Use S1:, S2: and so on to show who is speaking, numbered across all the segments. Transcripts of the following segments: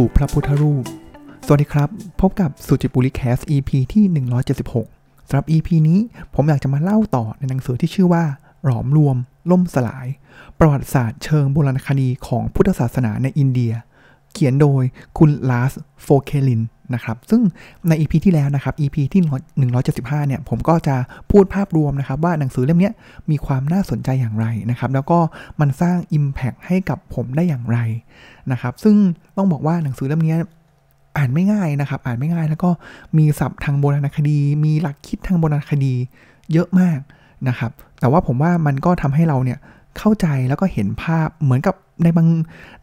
S1: สู่พระพุทธรูป สวัสดีครับ พบกับสุจิบุริแคส EP ที่ 176สำหรับ EP นี้ผมอยากจะมาเล่าต่อในหนังสือที่ชื่อว่า หลอมรวม ล่มสลาย ประวัติศาสตร์เชิงโบราณคดีของพุทธศาสนาในอินเดีย เขียนโดยคุณลาสโฟเคลิน นะครับ ซึ่งใน EP ที่แล้วนะครับ EP ที่ 175 เนี่ย ผมก็จะพูดภาพรวมนะครับ ว่าหนังสือเล่มนี้มีความน่าสนใจอย่างไรนะครับ แล้วก็มันสร้าง Impact ให้กับผมได้อย่างไรนะครับ ซึ่งต้องบอกว่าหนังสือเล่มนี้อ่านไม่ง่ายนะครับ อ่านไม่ง่ายแล้วก็มีศัพท์ทางโบราณคดี มีหลักคิดทางโบราณคดีเยอะมากนะครับ แต่ว่าผมว่ามันก็ทำให้เราเนี่ย เข้าใจแล้วก็เห็นภาพเหมือนกับในบาง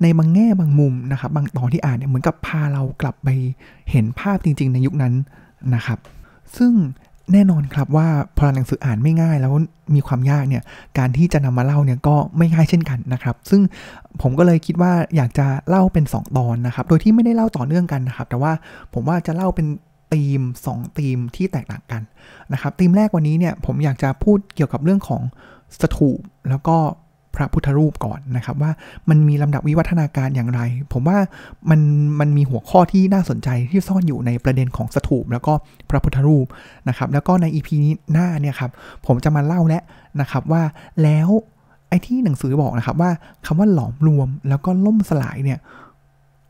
S1: ในบางแง่บางมุมนะครับ บางตอนที่อ่านเนี่ยเหมือนกับพาเรากลับไปเห็นภาพจริง ๆ ในยุคนั้นนะครับ ซึ่งแน่นอนครับว่าพอหนังสืออ่านไม่ง่ายแล้วมีความยากเนี่ยการที่จะนำมาเล่าเนี่ยก็ไม่ง่ายเช่นกันนะครับ ซึ่งผมก็เลยคิดว่าอยากจะเล่าเป็น 2 ตอนนะครับ โดยที่ไม่ได้เล่าต่อเนื่องกันนะครับ แต่ว่าผมว่าจะเล่าเป็นธีม2ธีมที่แตกต่างกันนะครับธีมแรกวันนี้เนี่ยผมอยากจะพูดเกี่ยวกับเรื่องของสถูปแล้วก็ พระพุทธรูปก่อนนะครับว่ามันมีลำดับวิวัฒนาการอย่างไร ผมว่ามันมันมีหัวข้อที่น่าสนใจที่ซ่อนอยู่ในประเด็นของสถูปแล้วก็พระพุทธรูปนะครับแล้วก็ใน EP นี้หน้าเนี่ยครับผมจะมาเล่าและนะครับว่าแล้วไอ้ที่หนังสือบอกนะครับว่าคำว่าหลอมรวมแล้วก็ล่มสลายเนี่ย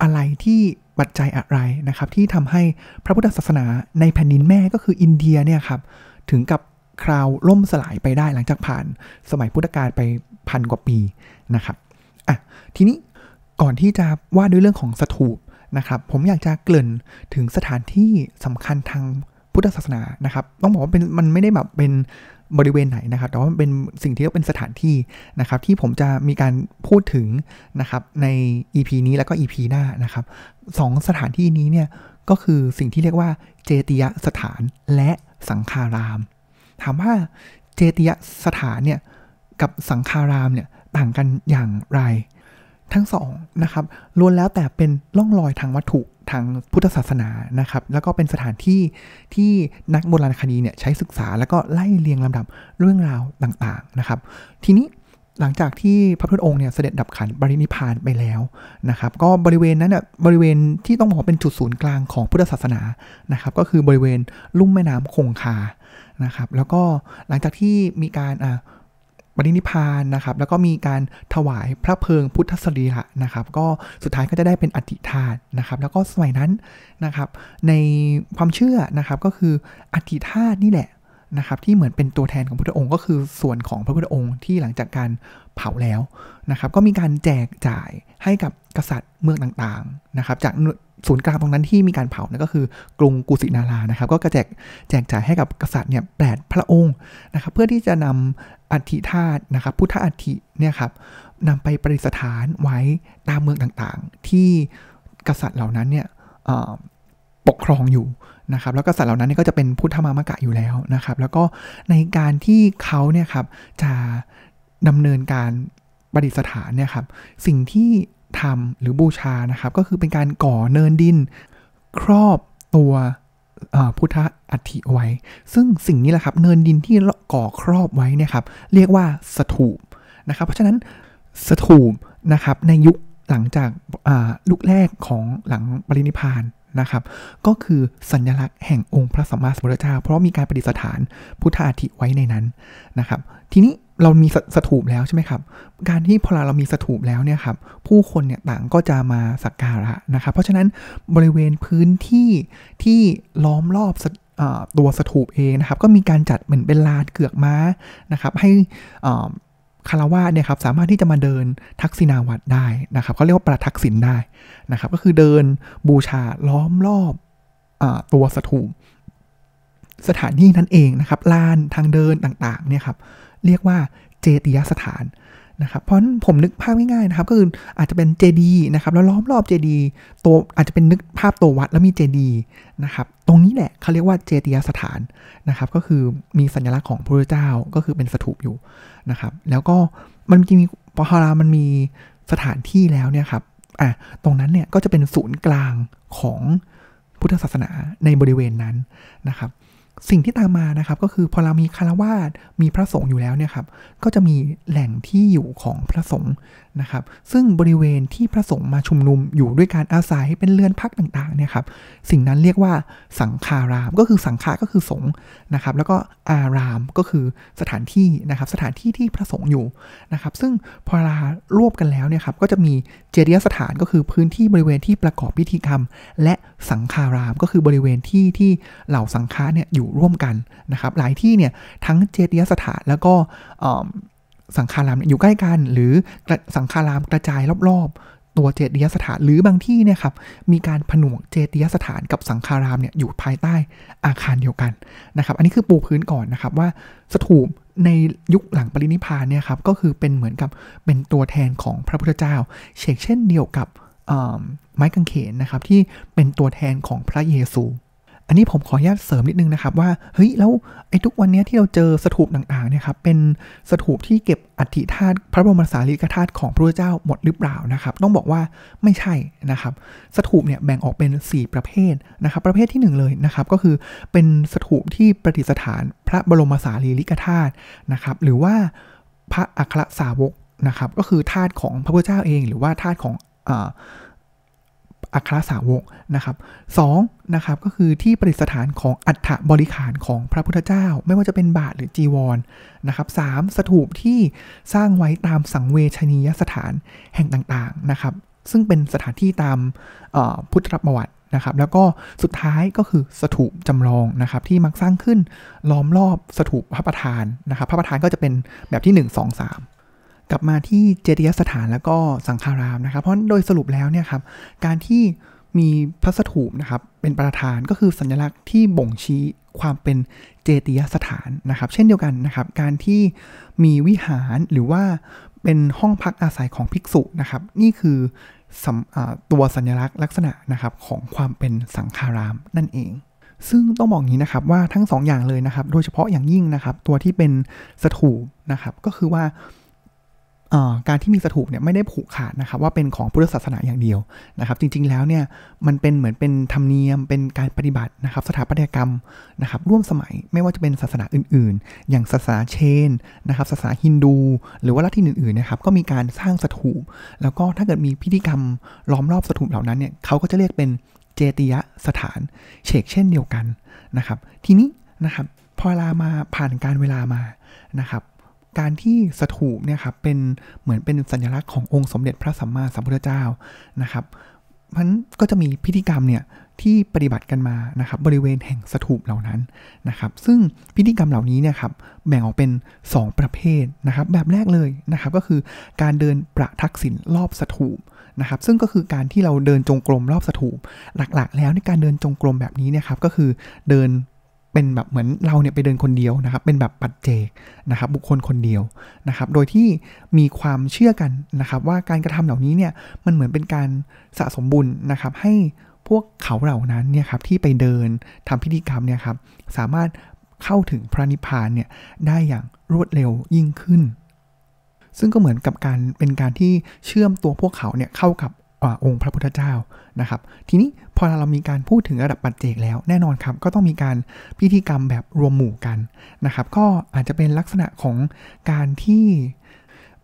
S1: อะไรที่ปัจจัยอะไรนะครับที่ทำให้พระพุทธศาสนาในแผ่นดินแม่ก็คืออินเดียเนี่ยครับถึงกับคราวล่มสลายไปได้หลังจากผ่านสมัยพุทธกาลไป พันกว่าปีนะครับอะทีนี้ก่อนที่จะว่าด้วยเรื่องของสถูปนะครับ ผมอยากจะเกริ่นถึงสถานที่สำคัญทางพุทธศาสนานะครับ ต้องบอกว่าเป็นมันไม่ได้แบบเป็นบริเวณไหนนะครับ แต่ว่ามันเป็นสิ่งที่เรียกเป็นสถานที่นะครับ ที่ผมจะมีการพูดถึงนะครับใน EP นี้แล้วก็ EP หน้านะครับสองสถานที่นี้เนี่ยก็คือสิ่งที่เรียกว่าเจติยสถานและสังคาราม ถามว่าเจติยสถานเนี่ย กับสังคารามเนี่ยต่างกันอย่างไร ทั้งสองนะครับล้วนแล้วแต่เป็นล่องรอยทางวัตถุทางพุทธศาสนานะครับ แล้วก็เป็นสถานที่ที่นักโบราณคดีเนี่ยใช้ศึกษาแล้วก็ไล่เรียงลำดับเรื่องราวต่างๆนะครับ ทีนี้หลังจากที่พระพุทธองค์เนี่ยเสด็จดับขันบรินิพานไปแล้วนะครับ ก็บริเวณนั้นเนี่ยบริเวณที่ต้องบอกเป็นจุดศูนย์กลางของพุทธศาสนานะครับ ก็คือบริเวณลุ่มแม่น้ำคงคานะครับ แล้วก็หลังจากที่มีการอ่า ปรินิพานนะครับแล้วก็มีการถวายพระเพลิงพุทธสรีระนะครับก็สุดท้ายก็จะได้เป็นอธิธาตนะครับแล้วก็สมัยนั้นนะครับในความเชื่อนะครับก็คืออธิธาตนี่แหละ นะครับที่เหมือนเป็นตัวแทนของพระพุทธองค์ ก็คือส่วนของพระพุทธองค์ที่หลังจากการเผาแล้วนะครับ ก็มีการแจกจ่ายให้กับกษัตริย์เมืองต่างๆนะครับ จากศูนย์กลางตรงนั้นที่มีการเผานั่นก็คือกรุงกุสินารานะครับ ก็กระแจกแจกจ่ายให้กับกษัตริย์เนี่ยแปดพระองค์นะครับ เพื่อที่จะนำอัฐิธาตุนะครับ พุทธอัฐิเนี่ยครับนำไปประดิษฐานไว้ตามเมืองต่างๆ ที่กษัตริย์เหล่านั้นเนี่ยปกครองอยู่ นะครับแล้วกษัตริย์เหล่านั้นก็จะเป็นพุทธมามกะอยู่แล้วนะครับ แล้วก็ในการที่เขาเนี่ยครับจะดำเนินการประดิษฐานเนี่ยครับสิ่งที่ทำหรือบูชานะครับ ก็คือเป็นการก่อเนินดิน ครอบตัวพุทธอัฐิไว้ ซึ่งสิ่งนี้แหละครับ เนินดินที่ก่อครอบไว้เนี่ยครับ เรียกว่าสถูปนะครับ เพราะฉะนั้นสถูปนะครับในยุคหลังจากลุกแรกของหลังปรินิพาน นะครับ ก็คือสัญลักษณ์แห่งองค์พระสัมมาสัมพุทธเจ้า เพราะมีการประดิษฐานพุทธอัฐิไว้ในนั้นนะครับ ทีนี้เรามีสถูปแล้วใช่ไหมครับ การที่พอเรามีสถูปแล้วเนี่ยครับ ผู้คนเนี่ยต่างก็จะมาสักการะนะครับ เพราะฉะนั้นบริเวณพื้นที่ที่ล้อมรอบตัวสถูปเองนะครับ ก็มีการจัดเหมือนเป็นลานเกือกม้านะครับ ให้ คารวะเนี่ยครับสามารถที่จะมาเดินทักษิณาวัดได้นะครับเขาเรียกว่าประทักษิณได้นะครับ ก็คือเดินบูชาล้อมรอบอตัวสถูปสถานที่นั่นเองนะครับลานทางเดินต่างๆเนี่ยครับเรียกว่าเจติยสถาน นะครับเพราะผมนึกภาพง่ายๆนะครับก็คืออาจจะเป็นเจดีนะครับแล้วล้อมรอบเจดีตัวอาจจะเป็นนึกภาพตัววัดแล้วมีเจดีนะครับตรงนี้แหละเขาเรียกว่าเจติยสถานนะครับก็คือมีสัญลักษณ์ของพระเจ้าก็คือเป็นสถูปอยู่นะครับแล้วก็มันมีพอรามันมีสถานที่แล้วเนี่ยครับอะตรงนั้นเนี่ยก็จะเป็นศูนย์กลางของพุทธศาสนาในบริเวณนั้นนะครับ สิ่งที่ตามมานะครับก็คือพอเรามีคารวาสมีพระสงฆ์อยู่แล้วเนี่ยครับก็จะมีแหล่งที่อยู่ของพระสงฆ์ นะครับ ซึ่งบริเวณที่พระสงฆ์มาชุมนุมอยู่ด้วยการอาศัยเป็นเรือนพักต่างๆเนี่ยครับสิ่งนั้นเรียกว่าสังคาราม ก็คือสังฆาก็คือสงฆ์นะครับ แล้วก็อารามก็คือสถานที่นะครับ สถานที่ที่พระสงฆ์อยู่นะครับ ซึ่งพอลารวบกันแล้วเนี่ยครับก็จะมีเจดียสถานก็คือพื้นที่บริเวณที่ประกอบพิธีกรรม และสังคารามก็คือบริเวณที่ที่เหล่าสังฆาเนี่ยอยู่ร่วมกันนะครับ หลายที่เนี่ยทั้งเจดียสถานแล้วก็ สังฆารามอยู่ใกล้กัน หรือสังฆารามกระจายรอบๆ ตัวเจดียสถานหรือบางที่เนี่ยครับมีการผนวกเจดียสถานกับสังฆารามเนี่ยอยู่ภายใต้อาคารเดียวกันนะครับอันนี้คือปูพื้นก่อนนะครับว่าสถูปในยุคหลังปรินิพานเนี่ยครับก็คือเป็นเหมือนกับเป็นตัวแทนของพระพุทธเจ้าเชกเช่นเดียวกับไม้กางเขนนะครับที่เป็นตัวแทนของพระเยซู อันนี้ผมขออนุญาตเสริมนิดนึงนะครับว่าเฮ้ยแล้วไอ้ทุกวันนี้ที่เราเจอสถูปต่างๆเนี่ยครับเป็นสถูปที่เก็บอัฐิธาตุพระบรมสารีริกธาตุของพระเจ้าหมดหรือเปล่านะครับ ต้องบอกว่าไม่ใช่นะครับสถูปเนี่ยแบ่งออกเป็น 4 ประเภทนะครับ ประเภทที่ 1 เลยนะครับก็คือเป็นสถูปที่ประดิษฐานพระบรมสารีริกธาตุนะครับหรือว่าพระอัครสาวกนะครับก็คือธาตุของพระพุทธเจ้าเอง หรือว่าธาตุของอั ครสาวกนะครับสองนะครับก็คือที่ประดิษฐานของอัฐบริขารของพระพุทธเจ้า ไม่ว่าจะเป็นบาทหรือจีวรนะครับสามสถูปที่สร้างไว้ตามสังเวชนียสถานแห่งต่างๆนะครับ ซึ่งเป็นสถานที่ตามพุทธประวัตินะครับแล้วก็สุดท้ายก็คือสถูปจำลองนะครับที่มักสร้างขึ้นล้อมรอบสถูปพระประธานนะครับ พระประธานก็จะเป็นแบบที่ 1 2 3 กลับมาที่เจดียสถานแล้วก็สังฆารามนะครับ เพราะโดยสรุปแล้วเนี่ยครับการที่มีพระสถูปนะครับเป็นประธานก็คือสัญลักษณ์ที่บ่งชี้ความเป็นเจติยสถานนะครับ เช่นเดียวกันนะครับการที่มีวิหารหรือว่าเป็นห้องพักอาศัยของภิกษุนะครับ นี่คือตัวสัญลักษณ์ลักษณะนะครับของความเป็นสังฆารามนั่นเอง ซึ่งต้องบอกงี้นะครับว่าทั้งสองอย่างเลยนะครับ โดยเฉพาะอย่างยิ่งนะครับ ตัวที่เป็นสถูปนะครับ ก็คือว่า การที่มีสถูปเนี่ยไม่ได้ผูกขาดนะครับว่าเป็นของพุทธศาสนาอย่างเดียวนะครับจริงๆแล้วเนี่ยมันเป็นเหมือนเป็นธรรมเนียมเป็นการปฏิบัตินะครับสถาปัตยกรรมนะครับร่วมสมัยไม่ว่าจะเป็นศาสนาอื่นๆ อย่างศาสนาเชนนะครับศาสนาฮินดู หรือว่าลัทธิอื่นๆนะครับก็มีการสร้างสถูปแล้วก็ถ้าเกิดมีพิธีกรรมล้อมรอบสถูปเหล่านั้นเนี่ยเขาก็จะเรียกเป็นเจติยสถานเชกเช่นเดียวกันนะครับทีนี้นะครับพอลามาผ่านการเวลามานะครับ การที่สถูปเนี่ยครับเป็นเหมือนเป็นสัญลักษณ์ขององค์สมเด็จพระสัมมาสัมพุทธเจ้านะครับมันก็จะมีพิธีกรรมเนี่ยที่ปฏิบัติกันมานะครับบริเวณแห่งสถูปเหล่านั้นนะครับ ซึ่งพิธีกรรมเหล่านี้เนี่ยครับแบ่งออกเป็น 2 ประเภทนะครับ แบบแรกเลยนะครับก็คือการเดินประทักษิณรอบสถูปนะครับ ซึ่งก็คือการที่เราเดินจงกรมรอบสถูปหลักๆ แล้วในการเดินจงกรมแบบนี้เนี่ยครับก็คือเดิน เป็นแบบเหมือนเราเนี่ยไปเดินคนเดียวนะครับ เป็นแบบปัจเจกนะครับ บุคคลคนเดียวนะครับ โดยที่มีความเชื่อกันนะครับ ว่าการกระทำเหล่านี้เนี่ยมันเหมือนเป็นการสะสมบุญนะครับ ให้พวกเขาเหล่านั้นเนี่ยครับที่ไปเดินทำพิธีกรรมเนี่ยครับสามารถเข้าถึงพระนิพพานเนี่ยได้อย่างรวดเร็วยิ่งขึ้น ซึ่งก็เหมือนกับการเป็นการที่เชื่อมตัวพวกเขาเนี่ยเข้ากับองค์พระพุทธเจ้า นะครับ ทีนี้พอเรามีการพูดถึงระดับปัจเจกแล้วแน่นอนครับก็ต้องมีการพิธีกรรมแบบรวมหมู่กันนะครับ ก็อาจจะเป็นลักษณะของการที่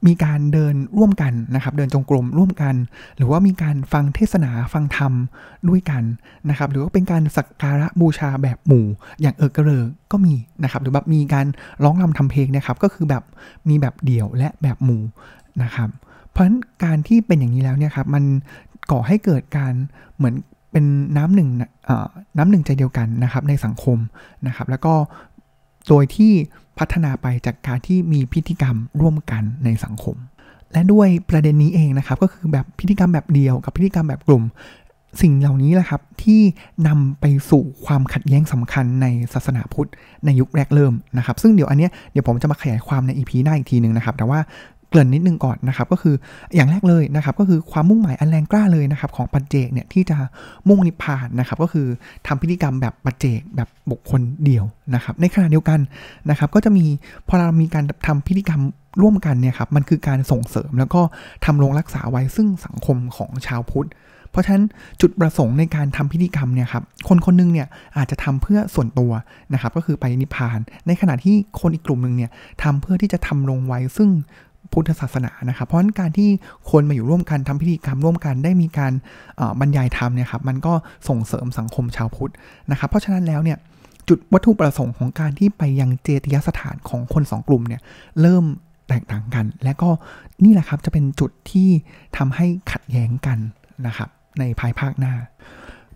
S1: มีการเดินร่วมกันนะครับเดินจงกรมร่วมกัน หรือว่ามีการฟังเทศนาฟังธรรมด้วยกันนะครับหรือว่าเป็นการสักการะบูชาแบบหมู่ อย่างเออกระเริกก็มีนะครับหรือแบบมีการร้องรำทำเพลงนะครับก็คือแบบมีแบบเดี่ยวและแบบหมู่นะครับเพราะฉะนั้นการที่เป็นอย่างนี้แล้วเนี่ยครับมัน ก่อให้เกิดการเหมือนเป็นน้ำหนึ่งน้ำหนึ่งใจเดียวกันนะครับในสังคมนะครับ แล้วก็โดยที่พัฒนาไปจากการที่มีพิธีกรรมร่วมกันในสังคม และด้วยประเด็นนี้เองนะครับ ก็คือแบบพิธีกรรมแบบเดียวกับพิธีกรรมแบบกลุ่ม สิ่งเหล่านี้แหละครับที่นำไปสู่ความขัดแย้งสำคัญในศาสนาพุทธในยุคแรกเริ่มนะครับ ซึ่งเดี๋ยวอันนี้เดี๋ยวผมจะมาขยายความในอีพีหน้าอีกทีหนึ่งนะครับ แต่ว่าเกริ่นนิดนึงก่อนนะครับ ก็คืออย่างแรกเลยนะครับ ก็คือความมุ่งหมายอันแรงกล้าเลยนะครับ ของปัจเจกเนี่ยที่จะมุ่งนิพพานนะครับ ก็คือทำพิธีกรรมแบบปัจเจกแบบบุคคลเดียวนะครับ ในขณะเดียวกันนะครับ ก็จะมีพอเรามีการทำพิธีกรรมร่วมกันเนี่ยครับมันคือการส่งเสริมแล้วก็ทำรงรักษาไว้ซึ่งสังคมของชาวพุทธ เพราะฉะนั้นจุดประสงค์ในการทำพิธีกรรมเนี่ยครับคนคนนึงเนี่ยอาจจะทำเพื่อส่วนตัวนะครับก็คือไปนิพพาน ในขณะที่คนอีกกลุ่มหนึ่งเนี่ยทำเพื่อที่จะทำลงไว้ซึ่งพุทธศาสนานะครับ เพราะฉะนั้นการที่คนมาอยู่ร่วมกันทำพิธีกรรมร่วมกันได้มีการบรรยายธรรมเนี่ยครับมันก็ส่งเสริมสังคมชาวพุทธนะครับ เพราะฉะนั้นแล้วเนี่ยจุดวัตถุประสงค์ของการที่ไปยังเจติยสถานของคนสองกลุ่มเนี่ยเริ่มแตกต่างกัน และก็นี่แหละครับจะเป็นจุดที่ทำให้ขัดแย้งกันนะครับ ในภายภาคหน้า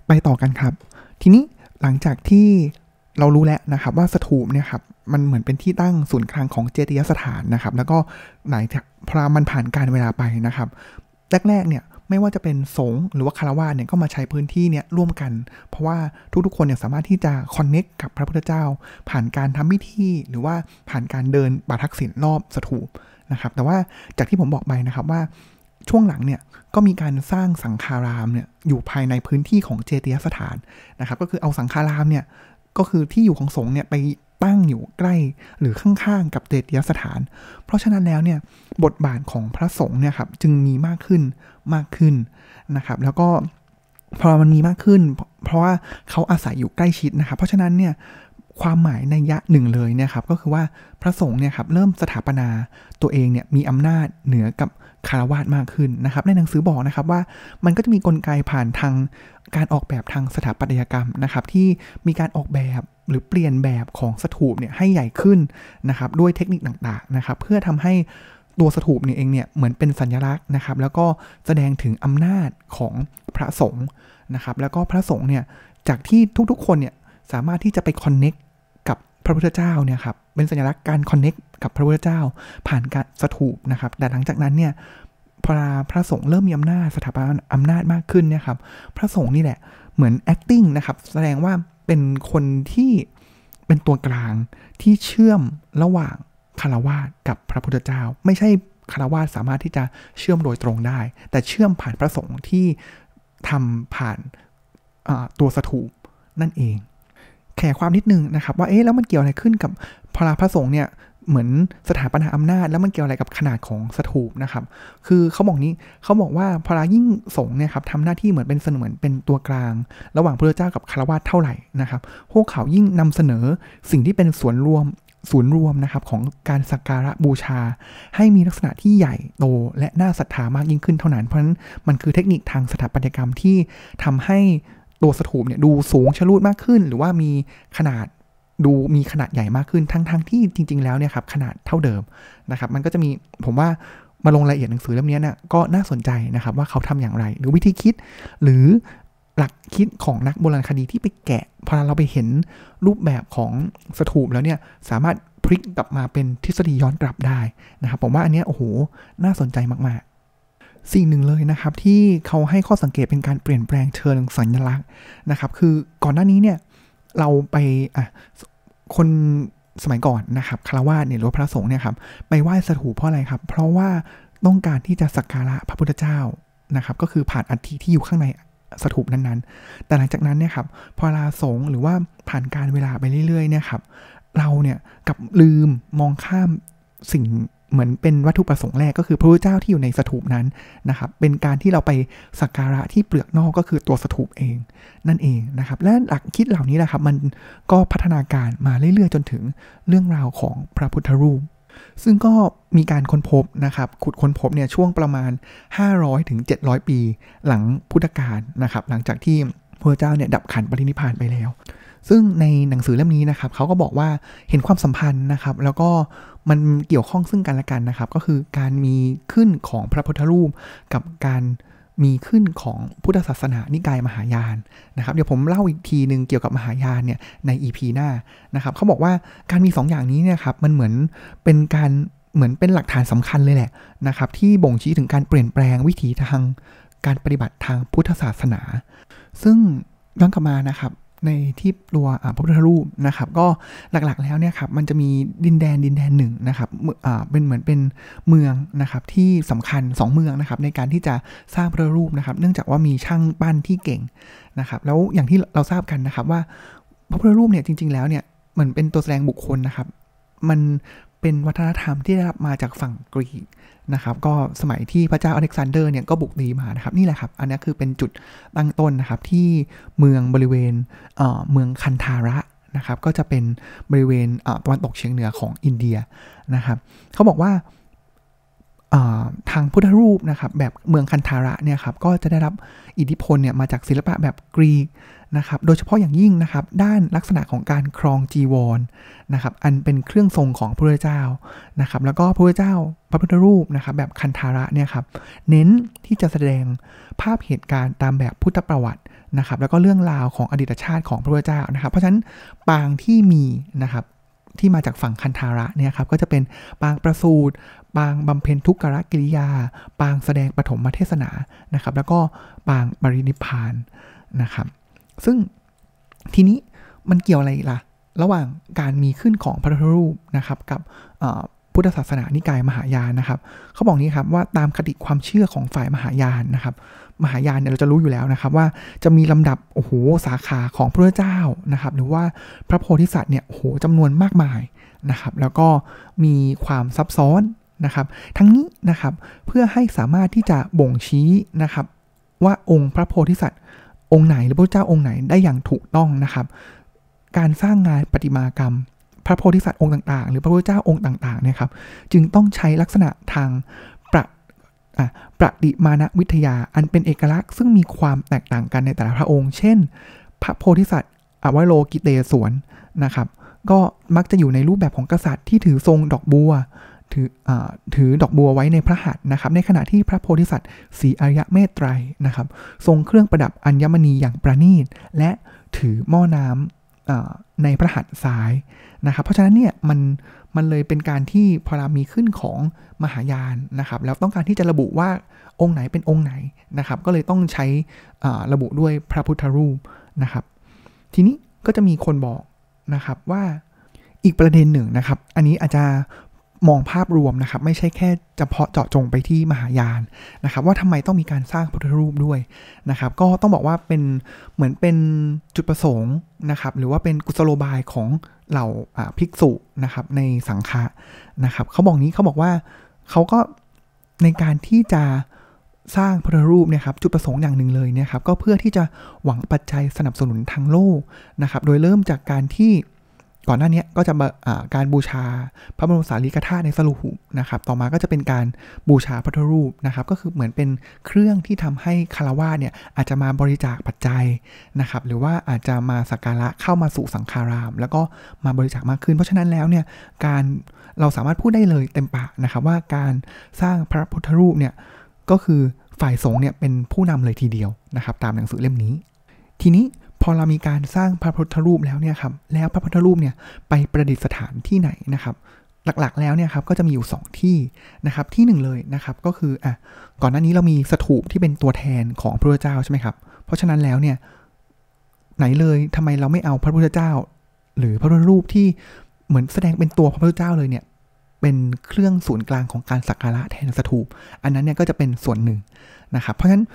S1: ไปต่อกันครับ ทีนี้หลังจากที่เรารู้แล้วนะครับว่าสถูปเนี่ยครับมันเหมือนเป็นที่ตั้งศูนย์กลางของเจติยสถานนะครับ แล้วก็ไหนพรามันผ่านการเวลาไปนะครับแรกๆเนี่ยไม่ว่าจะเป็นสงฆ์หรือว่าคารวะเนี่ยก็มาใช้พื้นที่เนี่ยร่วมกัน เพราะว่าทุกๆคนเนี่ยสามารถที่จะคอนเน็กกับพระพุทธเจ้า ผ่านการทำพิธีหรือว่าผ่านการเดินบาทักษิณรอบสถูปนะครับ แต่ว่าจากที่ผมบอกไปนะครับว่า ช่วงหลังเนี่ยก็มีการสร้างสังฆารามเนี่ยอยู่ภายในพื้นที่ของเจติยสถานนะครับ ก็คือเอาสังฆารามเนี่ยก็คือที่อยู่ของสงฆ์เนี่ยไปตั้งอยู่ใกล้หรือข้างๆกับเจติยสถาน เพราะฉะนั้นแล้วเนี่ยบทบาทของพระสงฆ์เนี่ยครับจึงมีมากขึ้นมากขึ้นนะครับ แล้วก็พอมันมีมากขึ้น เพราะว่าเขาอาศัยอยู่ใกล้ชิดนะครับ เพราะฉะนั้นเนี่ยความหมายในยะหนึ่งเลยเนี่ยครับก็คือว่าพระสงฆ์เนี่ยครับเริ่มสถาปนาตัวเองเนี่ยมีอำนาจเหนือกับ คารวาสมากขึ้นนะครับ ในหนังสือบอกนะครับว่ามันก็จะมีกลไกผ่านทางการออกแบบทางสถาปัตยกรรมนะครับ ที่มีการออกแบบหรือเปลี่ยนแบบของสถูปเนี่ยให้ใหญ่ขึ้นนะครับ ด้วยเทคนิคต่างๆนะครับ เพื่อทำให้ตัวสถูปเนี่ยเองเนี่ยเหมือนเป็นสัญลักษณ์นะครับ แล้วก็แสดงถึงอำนาจของพระสงฆ์นะครับ แล้วก็พระสงฆ์เนี่ยจากที่ทุกๆ คนเนี่ยสามารถที่จะไปคอนเน็กกับพระพุทธเจ้าเนี่ยครับ เป็นสัญลักษณ์การคอนเน็กกับพระพุทธเจ้า ผ่านการสถูปนะครับ แต่หลังจากนั้นเนี่ยพอพระสงฆ์เริ่มมีอำนาจสถาบันอำนาจมากขึ้นเนี่ยครับ พระสงฆ์นี่แหละเหมือน acting นะครับ แสดงว่าเป็นคนที่เป็นตัวกลางที่เชื่อมระหว่างคารวาสกับพระพุทธเจ้า ไม่ใช่คารวาสสามารถที่จะเชื่อมโดยตรงได้ แต่เชื่อมผ่านพระสงฆ์ที่ทำผ่านตัวสถูปนั่นเอง แขความนิดนึงนะครับ ว่าเอ๊ะแล้วมันเกี่ยวอะไรขึ้นกับ พระพระสงฆ์เนี่ยเหมือนสถาปนาอำนาจ แล้วมันเกี่ยวอะไรกับขนาดของสถูปนะครับ คือเขาบอกนี้เขาบอกว่าพระยิ่งสงเนี่ยครับทำหน้าที่เหมือนเป็นเสมือนเป็นตัวกลาง ระหว่างพระเจ้ากับคารวะเท่าไหร่นะครับ พวกเขายิ่งนำเสนอสิ่งที่เป็นส่วนรวมศูนย์รวมนะครับของการสักการะบูชา ให้มีลักษณะที่ใหญ่โตและน่าศรัทธามากยิ่งขึ้นเท่านั้น เพราะฉะนั้นมันคือเทคนิคทางสถาปัตยกรรมที่ทำให้ตัวสถูปเนี่ยดูสูงชะลูดมากขึ้น หรือว่ามีขนาด ดูมีขนาดใหญ่มากขึ้นทั้งๆทที่จริง ๆ แล้วเนี่ยครับขนาดเท่าเดิมนะครับ มันก็จะมีผมว่ามาลงรายละเอียดหนังสือเล่มนี้เนี่ยก็น่าสนใจนะครับว่าเขาทำอย่างไร หรือวิธีคิด หรือหลักคิดของนักโบราณคดีที่ไปแกะพอเราไปเห็นรูปแบบของสถูปแล้วเนี่ยสามารถพลิกกลับมาเป็นทฤษฎีย้อนกลับได้นะครับผมว่าอันนี้โอ้โหน่าสนใจมากๆ สิ่งหนึ่งเลยนะครับที่เขาให้ข้อสังเกตเป็นการเปลี่ยนแปลงเชิงสัญลักษณ์นะครับคือก่อนหน้านี้เนี่ย เราไปอะคนสมัยก่อนนะครับคารวะเนี่ยหรือพระสงฆ์เนี่ยครับไปไหว้สถูปเพราะอะไรครับ เพราะว่าต้องการที่จะสักการะพระพุทธเจ้านะครับ ก็คือผ่านอัฐิที่อยู่ข้างในสถูปนั้นๆ แต่หลังจากนั้นเนี่ยครับพอลาสงหรือว่าผ่านการเวลาไปเรื่อยๆเนี่ยครับ เราเนี่ยกับลืมมองข้ามสิ่ง เหมือนเป็นวัตถุประสงค์แรกก็คือพระพุทธเจ้าที่อยู่ในสถูปนั้นนะครับ เป็นการที่เราไปสักการะที่เปลือกนอกก็คือตัวสถูปเอง นั่นเองนะครับ และหลักคิดเหล่านี้แหละครับ มันก็พัฒนาการมาเรื่อยๆ จนถึงเรื่องราวของพระพุทธรูป ซึ่งก็มีการค้นพบนะครับ ขุดค้นพบเนี่ยช่วงประมาณ 500ถึง700 ปี หลังพุทธกาลนะครับ หลังจากที่พระเจ้าเนี่ยดับขันปรินิพานไปแล้ว ซึ่งในหนังสือเล่มนี้นะครับเขาก็บอกว่าเห็นความสัมพันธ์นะครับ แล้วก็มันเกี่ยวข้องซึ่งกันและกันนะครับ ก็คือการมีขึ้นของพระพุทธรูป กับการมีขึ้นของพุทธศาสนานิกายมหายานนะครับ เดี๋ยวผมเล่าอีกทีหนึ่งเกี่ยวกับมหายานเนี่ยใน EP หน้านะครับเขาบอกว่าการมี2ออย่างนี้เนี่ยครับมันเหมือนเป็นการเหมือนเป็นหลักฐานสำคัญเลยแหละนะครับ ที่บ่งชี้ถึงการเปลี่ยนแปลงวิถีทางการปฏิบัติทางพุทธศาสนา ซึ่งย้อนกลับมานะครับ ในที่ตัวพระพุทธรูปนะครับ ก็หลักๆแล้วเนี่ยครับมันจะมีดินแดนดินแดนหนึ่งนะครับเป็นเหมือนเป็นเมืองนะครับที่สำคัญ 2 เมืองนะครับในการที่จะสร้างพระรูปนะครับ เนื่องจากว่ามีช่างปั้นที่เก่งนะครับ แล้วอย่างที่เราทราบกันนะครับว่าพระพุทธรูปเนี่ยจริง ๆแล้วเนี่ยเหมือนเป็นตัวแสดงบุคคลนะครับ มัน เป็นวัฒนธรรมที่ได้รับมาจากฝั่งกรีกนะครับก็สมัยที่พระเจ้าอเล็กซานเดอร์เนี่ยก็บุกตีมานะครับนี่แหละครับ อันนี้คือเป็นจุดตั้งต้นนะครับที่เมืองบริเวณเเมืองคันธาระนะครับก็จะเป็นบริเวณตะวันตกเฉียงเหนือของอินเดียนะครับเขาบอกว่า ทางพุทธรูปนะครับแบบเมืองคันธาระเนี่ยครับก็จะได้รับอิทธิพลเนี่ยมาจากศิลปะแบบกรีกนะครับโดยเฉพาะอย่างยิ่งนะครับด้านลักษณะของการครองจีวรนะครับอันเป็นเครื่องทรงของพระพุทธเจ้านะครับแล้วก็พระพุทธเจ้าพระพุทธรูปนะครับแบบคันธาระเนี่ยครับเน้นที่จะแสดงภาพเหตุการณ์ตามแบบพุทธประวัตินะครับแล้วก็เรื่องราวของอดีตชาติของพระพุทธเจ้านะครับ เพราะฉะนั้นปางที่มีนะครับ ที่มาจากฝั่งคันธาระเนี่ยครับก็จะเป็นปางประสูตรปางบำเพ็ญทุกขกิริยา ปางแสดงปฐมเทศนานะครับ แล้วก็ปางบรินิพานนะครับ ซึ่งทีนี้มันเกี่ยวอะไรล่ะ ระหว่างการมีขึ้นของพระพุทธรูปนะครับ กับพุทธศาสนานิกายมหายานนะครับเขาบอกนี้ครับว่าตามคติความเชื่อของฝ่ายมหายานนะครับ มหายานเนี่ยเราจะรู้อยู่แล้วนะครับว่าจะมีลำดับโอ้โหสาขาของพระเจ้านะครับ หรือว่าพระโพธิสัตว์เนี่ยโอ้โหจำนวนมากมายนะครับ แล้วก็มีความซับซ้อนนะครับ ทั้งนี้นะครับเพื่อให้สามารถที่จะบ่งชี้นะครับ ว่าองค์พระโพธิสัตว์ องค์ไหนหรือพระเจ้าองค์ไหนได้อย่างถูกต้องนะครับ การสร้างงานประติมากรรมพระโพธิสัตว์องค์ต่างๆ หรือพระพุทธเจ้าองค์ต่างๆเนี่ยครับจึงต้องใช้ลักษณะทาง ประประดิมานวิทยาอันเป็นเอกลักษณ์ซึ่งมีความแตกต่างกันในแต่ละพระองค์ เช่น พระโพธิสัตว์อวโลกิเตสวนนะครับ ก็มักจะอยู่ในรูปแบบของกษัตริย์ที่ถือทรงดอกบัวถืออถือดอกบัวไว้ในพระหัตถ์นะครับ ในขณะที่พระโพธิสัตว์สีอริยเมตไตรนะครับ ทรงเครื่องประดับอัญมณีอย่างประณีต และถือหม้อน้ำในพระหัตถ์ซ้ายนะครับ เพราะฉะนั้นเนี่ยมัน มันเลยเป็นการที่พอรามีขึ้นของมหายานนะครับ แล้วต้องการที่จะระบุว่าองค์ไหนเป็นองค์ไหนนะครับ ก็เลยต้องใช้ระบุด้วยพระพุทธรูปนะครับ ทีนี้ก็จะมีคนบอกนะครับว่าอีกประเด็นหนึ่งนะครับ อันนี้อาจจะมองภาพรวมนะครับ ไม่ใช่แค่เฉพาะเจาะจงไปที่มหายานนะครับ ว่าทำไมต้องมีการสร้างพุทธรูปด้วยนะครับ ก็ต้องบอกว่าเป็นเหมือนเป็นจุดประสงค์นะครับ หรือว่าเป็นกุศโลบายของ เหล่าภิกษุนะครับในสังฆะนะครับเขาบอกนี้เขาบอกว่าเขาก็ในการที่จะสร้างพระรูปเนี่ยครับจุดประสงค์อย่างหนึ่งเลยเนี่ยครับก็เพื่อที่จะหวังปัจจัยสนับสนุนทางโลกนะครับ โดยเริ่มจากการที่ ก่อนหน้านี้ก็จะการบูชาพระบรมสารีริกธาตุในสรุหุนะครับ ต่อมาก็จะเป็นการบูชาพระทรูปนะครับ ก็คือเหมือนเป็นเครื่องที่ทำให้คารวะเนี่ยอาจจะมาบริจาคปัจจัยนะครับ หรือว่าอาจจะมาสักการะเข้ามาสู่สังฆาราม แล้วก็มาบริจาคมากขึ้น เพราะฉะนั้นแล้วเนี่ยการเราสามารถพูดได้เลยเต็มปากนะครับว่าการสร้างพระพุทธรูปเนี่ยก็คือฝ่ายสงฆ์เนี่ยเป็นผู้นำเลยทีเดียวนะครับ ตามหนังสือเล่มนี้ ทีนี้ พอเรามีการสร้างพระพุทธรูปแล้วเนี่ยครับแล้วพระพุทธรูปเนี่ยไปประดิษฐานที่ไหนนะครับหลักๆ แล้วเนี่ยครับก็จะมีอยู่ 2 ที่นะครับที่หนึ่งเลยนะครับก็คืออะก่อนหน้านี้เรามีสถูปที่เป็นตัวแทนของพระพุทธเจ้าใช่ไหมครับเพราะฉะนั้นแล้วเนี่ยไหนเลยทำไมเราไม่เอาพระพุทธเจ้า หรือพระพุทธรูปที่เหมือนแสดงเป็นตัวพระพุทธเจ้าเลยเนี่ยเป็นเครื่องศูนย์กลางของการสักการะแทนสถูป อันนั้นเนี่ยก็จะเป็นส่วนหนึ่งนะครับเพราะฉะนั้น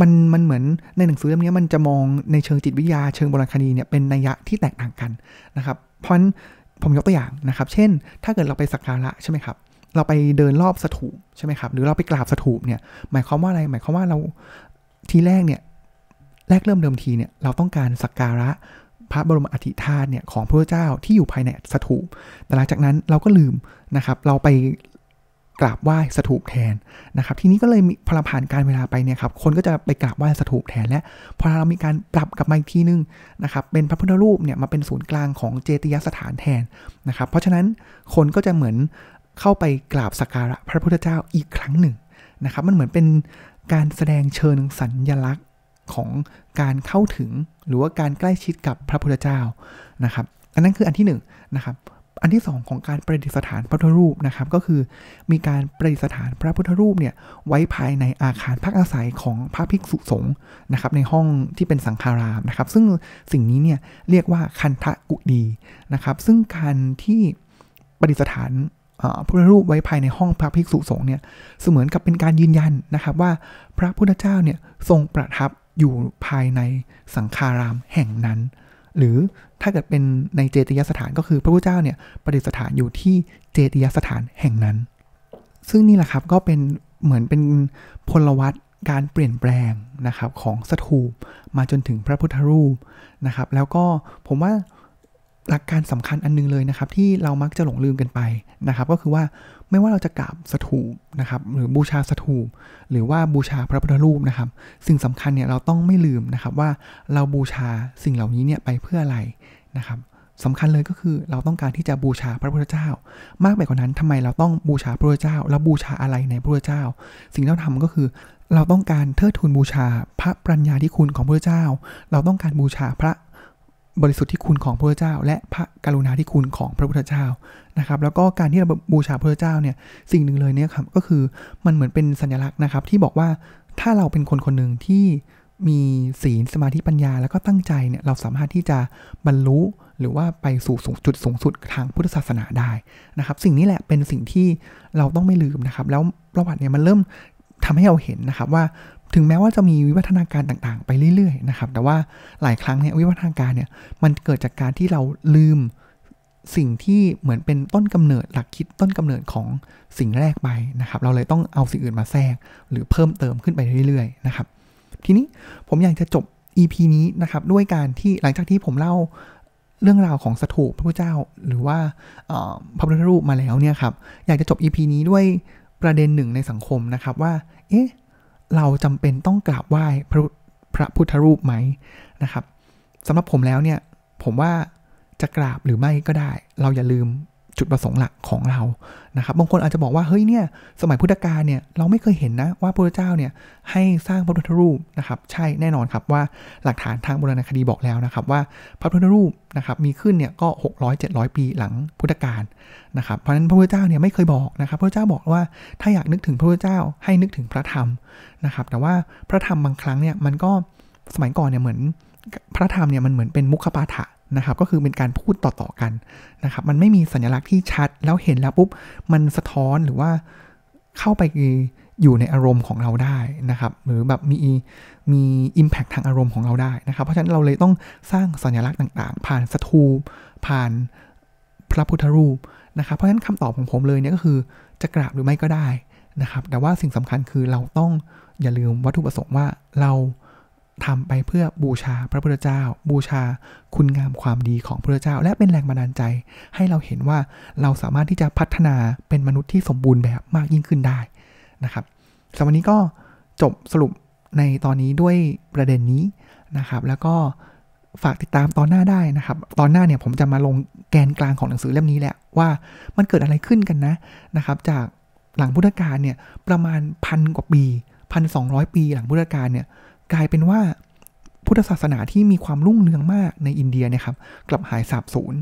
S1: มันมันเหมือนในหนังสือเล่มนี้มันจะมองในเชิงจิตวิทยาเชิงโบราณคดีเนี่ยเป็นนัยยะที่แตกต่างกันนะครับ เพราะฉะนั้นผมยกตัวอย่างนะครับ เช่น ถ้าเกิดเราไปสักการะใช่ไหมครับ เราไปเดินรอบสถูปใช่ไหมครับ หรือเราไปกราบสถูปเนี่ย หมายความว่าอะไร หมายความว่าเราทีแรกเนี่ย แรกเริ่มเดิมทีเนี่ย เราต้องการสักการะพระบรมอธิธาตุเนี่ยของพระเจ้าที่อยู่ภายในสถูปแต่หลังจากนั้นเราก็ลืมนะครับ เราไป กราบไหว้สถูปแทนนะครับ ทีนี้ก็เลยพอเราผ่านการเวลาไปเนี่ยครับ คนก็จะไปกราบไหว้สถูปแทนและพอเรามีการปรับกลับมาอีกทีนึงนะครับ เป็นพระพุทธรูปเนี่ยมาเป็นศูนย์กลางของเจติยสถานแทนนะครับ เพราะฉะนั้นคนก็จะเหมือนเข้าไปกราบสักการะพระพุทธเจ้าอีกครั้งหนึ่งนะครับ มันเหมือนเป็นการแสดงเชิญสัญญลักษณ์ของการเข้าถึง หรือว่าการใกล้ชิดกับพระพุทธเจ้านะครับ อันนั้นคืออันที่1นนะครับ อันที่ 2 ของการประดิษฐานพระพุทธรูปนะครับ ก็คือมีการประดิษฐานพระพุทธรูปเนี่ยไว้ภายในอาคารพักอาศัยของพระภิกษุสงฆ์นะครับ ในห้องที่เป็นสังฆารามนะครับ ซึ่งสิ่งนี้เนี่ยเรียกว่าคันทะกุดีนะครับ ซึ่งการที่ประดิษฐานพระพุทธรูปไว้ภายในห้องพระภิกษุสงฆ์เนี่ยเสมือนกับเป็นการยืนยันนะครับว่าพระพุทธเจ้าเนี่ยทรงประทับอยู่ภายในสังฆารามแห่งนั้น หรือถ้าเกิดเป็นในเจติยสถานก็คือพระพุทธเจ้าเนี่ยประดิษฐานอยู่ที่เจติยสถานแห่งนั้น ซึ่งนี่แหละครับก็เป็นเหมือนเป็นพลวัตการเปลี่ยนแปลงนะครับของสถูปมาจนถึงพระพุทธรูปนะครับ แล้วก็ผมว่า หลักการสำคัญอันนึงเลยนะครับ ที่เรามักจะหลงลืมกันไปนะครับ ก็คือว่าไม่ว่าเราจะกราบสถูปนะครับ หรือบูชาสถูปหรือว่าบูชาพระพุทธรูปนะครับ สิ่งสำคัญเนี่ยเราต้องไม่ลืมนะครับว่าเราบูชาสิ่งเหล่านี้เนี่ยไปเพื่ออะไรนะครับสำคัญเลยก็คือเราต้องการที่จะบูชาพระพุทธเจ้า มากไปกว่านั้นทำไมเราต้องบูชาพระพุทธเจ้า แล้วบูชาอะไรในพระพุทธเจ้า สิ่งที่เราทำก็คือ เราต้องการเทิดทูนบูชาพระปัญญาที่คุณของพระพุทธเจ้า เราต้องการบูชาพระ บริสุทธิ์ที่คุณของพระเจ้า และพระกรุณาที่คุณของพระพุทธเจ้านะครับ แล้วก็การที่เราบูชาพระเจ้าเนี่ยสิ่งหนึ่งเลยเนี่ยครับก็คือมันเหมือนเป็นสัญลักษณ์นะครับ ที่บอกว่าถ้าเราเป็นคนคนหนึ่งที่มีศีลสมาธิปัญญา แล้วก็ตั้งใจเนี่ยเราสามารถที่จะบรรลุหรือว่าไปสู่สูงจุดสูงสุดทางพุทธศาสนาได้นะครับ สิ่งนี้แหละเป็นสิ่งที่เราต้องไม่ลืมนะครับ แล้วประวัติเนี่ยมันเริ่มทำให้เราเห็นนะครับว่า ถึงแม้ว่าจะมีวิวัฒนาการต่างๆ ไปเรื่อยๆนะครับแต่ว่าหลายครั้งเนี่ยวิวัฒนาการเนี่ยมันเกิดจากการที่เราลืมสิ่งที่เหมือนเป็นต้นกำเนิดหลักคิดต้นกำเนิดของสิ่งแรกไปนะครับ เราเลยต้องเอาสิ่งอื่นมาแทรก หรือเพิ่มเติมขึ้นไปเรื่อยๆนะครับ ทีนี้ผมอยากจะจบ EP นี้นะครับด้วยการที่หลังจากที่ผมเล่าเรื่องราวของสถูปพระพุทธเจ้า หรือว่าพระพุทธรูปมาแล้วเนี่ยครับอยากจะจบ EP นี้ด้วยประเด็นหนึ่งในสังคมนะครับว่า เอ๊ะ เราจำเป็นต้องกราบไหว้พระพระพุทธรูปไหมนะครับสำหรับผมแล้วเนี่ยผมว่าจะกราบหรือไม่ก็ได้ เราอย่าลืม จุดประสงค์หลักของเรานะครับบางคนอาจจะบอกว่าเฮ้ยเนี่ยสมัยพุทธกาลเนี่ยเราไม่เคยเห็นนะว่าพระเจ้าเนี่ยให้สร้างพระพุทธรูปนะครับใช่แน่นอนครับว่าหลักฐานทางโบราณคดีบอกแล้วนะครับว่าพระพุทธรูปนะครับมีขึ้นเนี่ยก็ 600 700 ปีหลังพุทธกาลนะครับเพราะฉะนั้นพระพุทธเจ้าเนี่ยไม่เคยบอกนะครับพระเจ้าบอกว่าถ้าอยากนึกถึงพระพุทธเจ้าให้นึกถึงพระธรรมนะครับแต่ว่าพระธรรมบางครั้งเนี่ยมันก็สมัยก่อนเนี่ยเหมือนพระธรรมเนี่ยมันเหมือนเป็นมุขปาฐะ นะครับก็คือเป็นการพูดต่อๆกันนะครับมันไม่มีสัญลักษณ์ที่ชัด แล้วเห็นแล้วปุ๊บมันสะท้อนหรือว่าเข้าไปอยู่ในอารมณ์ของเราได้นะครับ หรือแบบมีมี Impact ทางอารมณ์ของเราได้นะครับ เพราะฉะนั้นเราเลยต้องสร้างสัญลักษณ์ต่างๆ ผ่านสถูปผ่านพระพุทธรูปนะครับ เพราะฉะนั้นคำตอบของผมเลยเนี่ยก็คือจะกราบหรือไม่ก็ได้นะครับ แต่ว่าสิ่งสำคัญคือเราต้องอย่าลืมวัตถุประสงค์ว่าเรา ทำไปเพื่อบูชาพระพุทธเจ้า บูชาคุณงามความดีของพระพุทธเจ้า และเป็นแรงบันดาลใจ ให้เราเห็นว่าเราสามารถที่จะพัฒนาเป็นมนุษย์ที่สมบูรณ์แบบมากยิ่งขึ้นได้นะครับสำหรับวันนี้ก็จบสรุปในตอนนี้ด้วยประเด็นนี้นะครับ แล้วก็ฝากติดตามตอนหน้าได้นะครับ ตอนหน้าเนี่ยผมจะมาลงแกนกลางของหนังสือเล่มนี้แหละว่ามันเกิดอะไรขึ้นกันนะนะครับ จากหลังพุทธกาลเนี่ยประมาณพันกว่าปีพันสองปีหลังพุทธกาลเนี่ย กลายเป็นว่าพุทธศาสนาที่มีความรุ่งเรืองมากในอินเดียนะครับ กลับหายสาบสูญ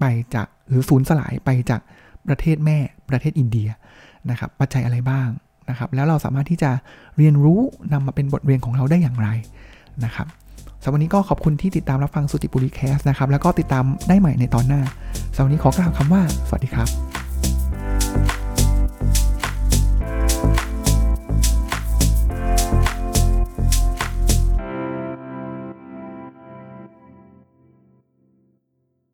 S1: ไปจากหรือสูญสลายไปจากประเทศแม่ประเทศอินเดียนะครับ ปัจจัยอะไรบ้างนะครับ แล้วเราสามารถที่จะเรียนรู้นำมาเป็นบทเรียนของเราได้อย่างไรนะครับสำหรับวันนี้ก็ขอบคุณที่ติดตามรับฟังสุติปุริแคสนะครับ แล้วก็ติดตามได้ใหม่ในตอนหน้าสำหรับวันนี้ขอกล่าวคำว่า สวัสดีครับ